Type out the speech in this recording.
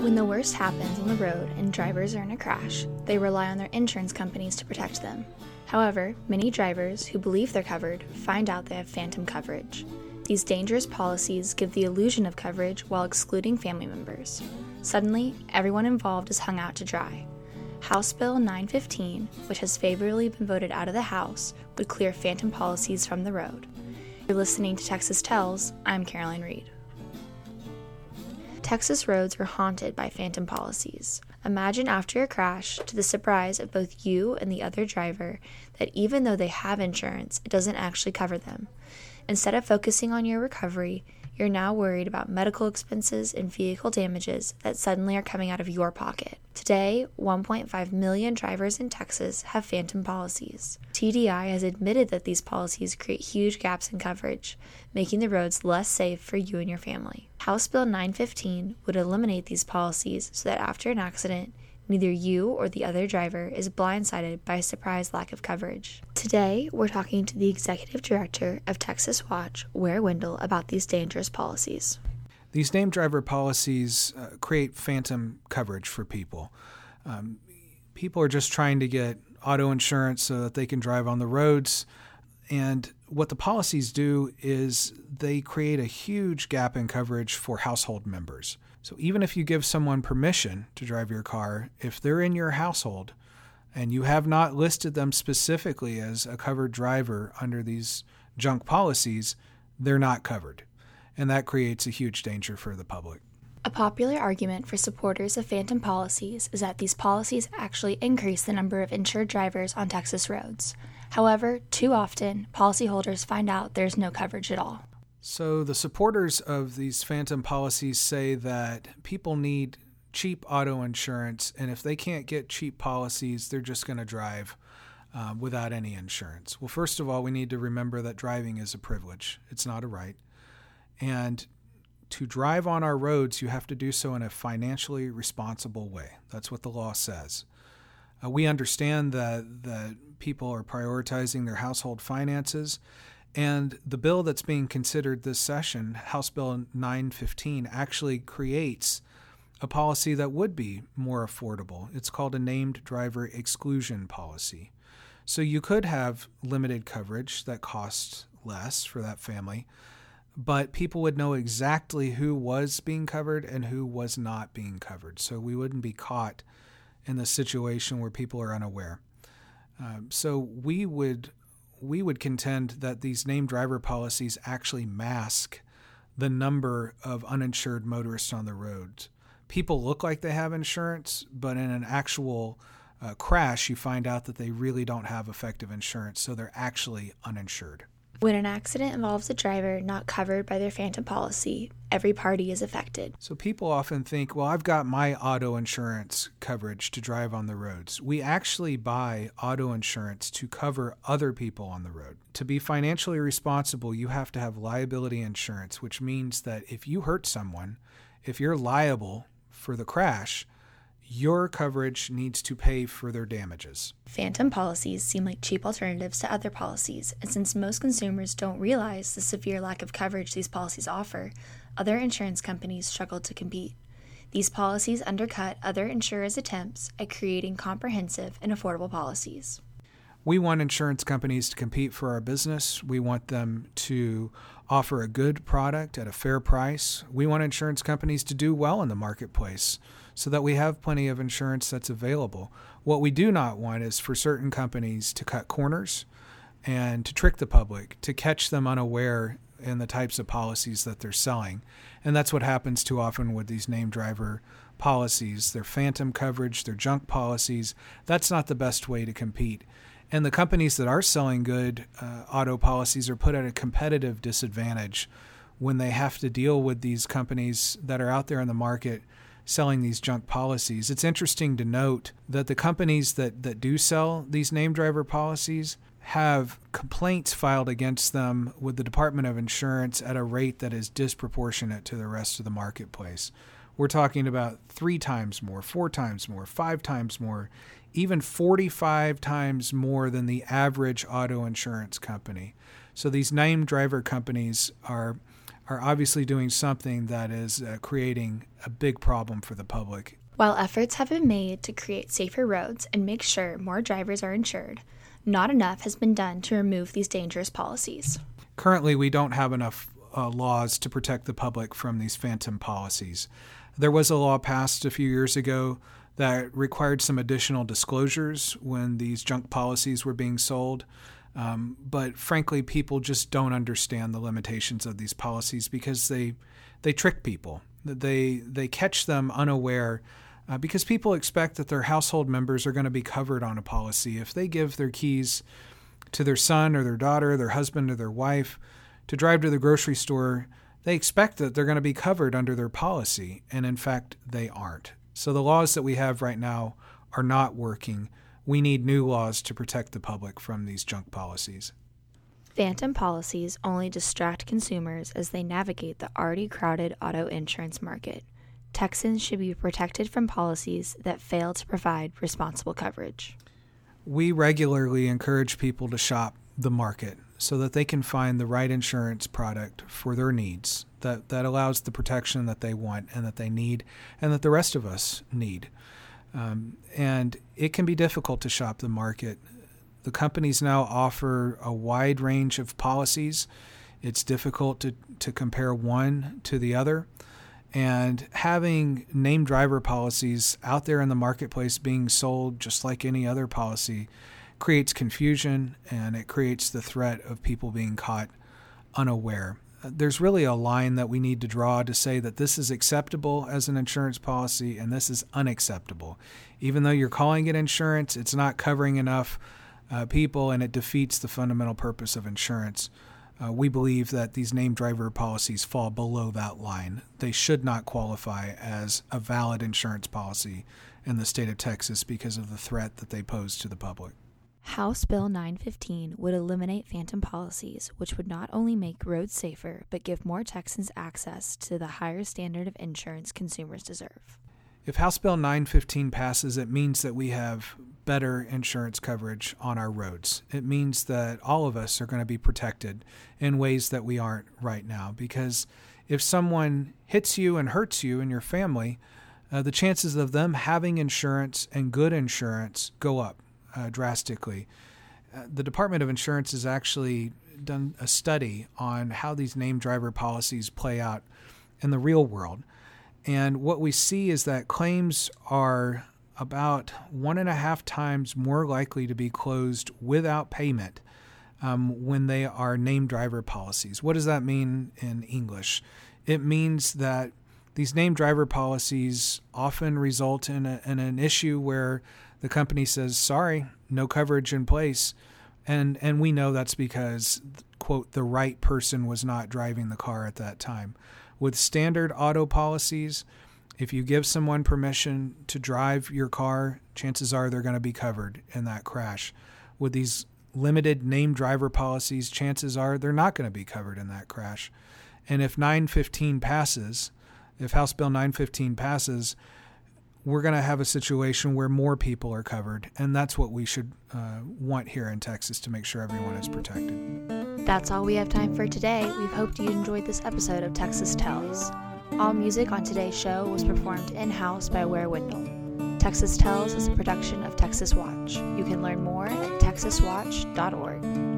When the worst happens on the road and drivers are in a crash, they rely on their insurance companies to protect them. However, many drivers who believe they're covered find out they have phantom coverage. These dangerous policies give the illusion of coverage while excluding family members. Suddenly, everyone involved is hung out to dry. House Bill 915, which has favorably been voted out of the House, would clear phantom policies from the road. You're listening to Texas Tells. I'm Caroline Reed. Texas roads are haunted by phantom policies. Imagine after a crash, to the surprise of both you and the other driver, that even though they have insurance, it doesn't actually cover them. Instead of focusing on your recovery, you're now worried about medical expenses and vehicle damages that suddenly are coming out of your pocket. Today, 1.5 million drivers in Texas have phantom policies. TDI has admitted that these policies create huge gaps in coverage, making the roads less safe for you and your family. House Bill 915 would eliminate these policies so that after an accident, neither you or the other driver is blindsided by a surprise lack of coverage. Today, we're talking to the executive director of Texas Watch, Ware Wendell, about these dangerous policies. These named driver policies uh, create phantom coverage for people. Um, people are just trying to get auto insurance so that they can drive on the roads. And what the policies do is they create a huge gap in coverage for household members. So even if you give someone permission to drive your car, if they're in your household and you have not listed them specifically as a covered driver under these junk policies, they're not covered. And that creates a huge danger for the public. A popular argument for supporters of phantom policies is that these policies actually increase the number of insured drivers on Texas roads. However, too often, policyholders find out there's no coverage at all. So, the supporters of these phantom policies say that people need cheap auto insurance, and if they can't get cheap policies, they're just going to drive uh, without any insurance. Well, first of all, we need to remember that driving is a privilege, it's not a right. And to drive on our roads, you have to do so in a financially responsible way. That's what the law says. Uh, we understand that, that people are prioritizing their household finances and the bill that's being considered this session, House Bill 915, actually creates a policy that would be more affordable. It's called a named driver exclusion policy. So you could have limited coverage that costs less for that family, but people would know exactly who was being covered and who was not being covered. So we wouldn't be caught in the situation where people are unaware. Um, so we would we would contend that these named driver policies actually mask the number of uninsured motorists on the roads. People look like they have insurance, but in an actual uh, crash, you find out that they really don't have effective insurance, so they're actually uninsured. When an accident involves a driver not covered by their phantom policy, every party is affected. So people often think, well, I've got my auto insurance coverage to drive on the roads. We actually buy auto insurance to cover other people on the road. To be financially responsible, you have to have liability insurance, which means that if you hurt someone, if you're liable for the crash, your coverage needs to pay for their damages. Phantom policies seem like cheap alternatives to other policies, and since most consumers don't realize the severe lack of coverage these policies offer, other insurance companies struggle to compete. These policies undercut other insurers' attempts at creating comprehensive and affordable policies. We want insurance companies to compete for our business. We want them to offer a good product at a fair price. We want insurance companies to do well in the marketplace so that we have plenty of insurance that's available. What we do not want is for certain companies to cut corners and to trick the public, to catch them unaware in the types of policies that they're selling. And that's what happens too often with these name driver policies. Their phantom coverage, their junk policies. That's not the best way to compete. And the companies that are selling good uh, auto policies are put at a competitive disadvantage when they have to deal with these companies that are out there in the market selling these junk policies. It's interesting to note that the companies that, that do sell these name driver policies have complaints filed against them with the Department of Insurance at a rate that is disproportionate to the rest of the marketplace. We're talking about three times more, four times more, five times more, even 45 times more than the average auto insurance company. So these name driver companies are are obviously doing something that is uh, creating a big problem for the public. While efforts have been made to create safer roads and make sure more drivers are insured, not enough has been done to remove these dangerous policies. Currently, we don't have enough uh, laws to protect the public from these phantom policies. There was a law passed a few years ago that required some additional disclosures when these junk policies were being sold. Um, but frankly, people just don't understand the limitations of these policies because they they trick people. They they catch them unaware uh, because people expect that their household members are going to be covered on a policy. If they give their keys to their son or their daughter, their husband or their wife to drive to the grocery store, they expect that they're going to be covered under their policy, and in fact, they aren't. So the laws that we have right now are not working. We need new laws to protect the public from these junk policies. Phantom policies only distract consumers as they navigate the already crowded auto insurance market. Texans should be protected from policies that fail to provide responsible coverage. We regularly encourage people to shop the market so that they can find the right insurance product for their needs that, that allows the protection that they want and that they need and that the rest of us need. Um, and it can be difficult to shop the market. The companies now offer a wide range of policies. It's difficult to, to compare one to the other. And having name driver policies out there in the marketplace being sold just like any other policy creates confusion and it creates the threat of people being caught unaware. There's really a line that we need to draw to say that this is acceptable as an insurance policy and this is unacceptable. Even though you're calling it insurance, it's not covering enough uh, people and it defeats the fundamental purpose of insurance. Uh, we believe that these name driver policies fall below that line. They should not qualify as a valid insurance policy in the state of Texas because of the threat that they pose to the public. House Bill 915 would eliminate phantom policies, which would not only make roads safer, but give more Texans access to the higher standard of insurance consumers deserve. If House Bill 915 passes, it means that we have better insurance coverage on our roads. It means that all of us are going to be protected in ways that we aren't right now. Because if someone hits you and hurts you and your family, uh, the chances of them having insurance and good insurance go up uh, drastically. Uh, the Department of Insurance has actually done a study on how these name driver policies play out in the real world. And what we see is that claims are about one and a half times more likely to be closed without payment um, when they are name driver policies. What does that mean in English? It means that these name driver policies often result in, a, in an issue where the company says, sorry, no coverage in place. And, and we know that's because, quote, the right person was not driving the car at that time. With standard auto policies, if you give someone permission to drive your car, chances are they're going to be covered in that crash. With these limited name driver policies, chances are they're not going to be covered in that crash. And if 915 passes, if House Bill 915 passes, we're going to have a situation where more people are covered. And that's what we should uh, want here in Texas to make sure everyone is protected. That's all we have time for today. We've hoped you enjoyed this episode of Texas Tells. All music on today's show was performed in house by Ware Wendell. Texas Tells is a production of Texas Watch. You can learn more at texaswatch.org.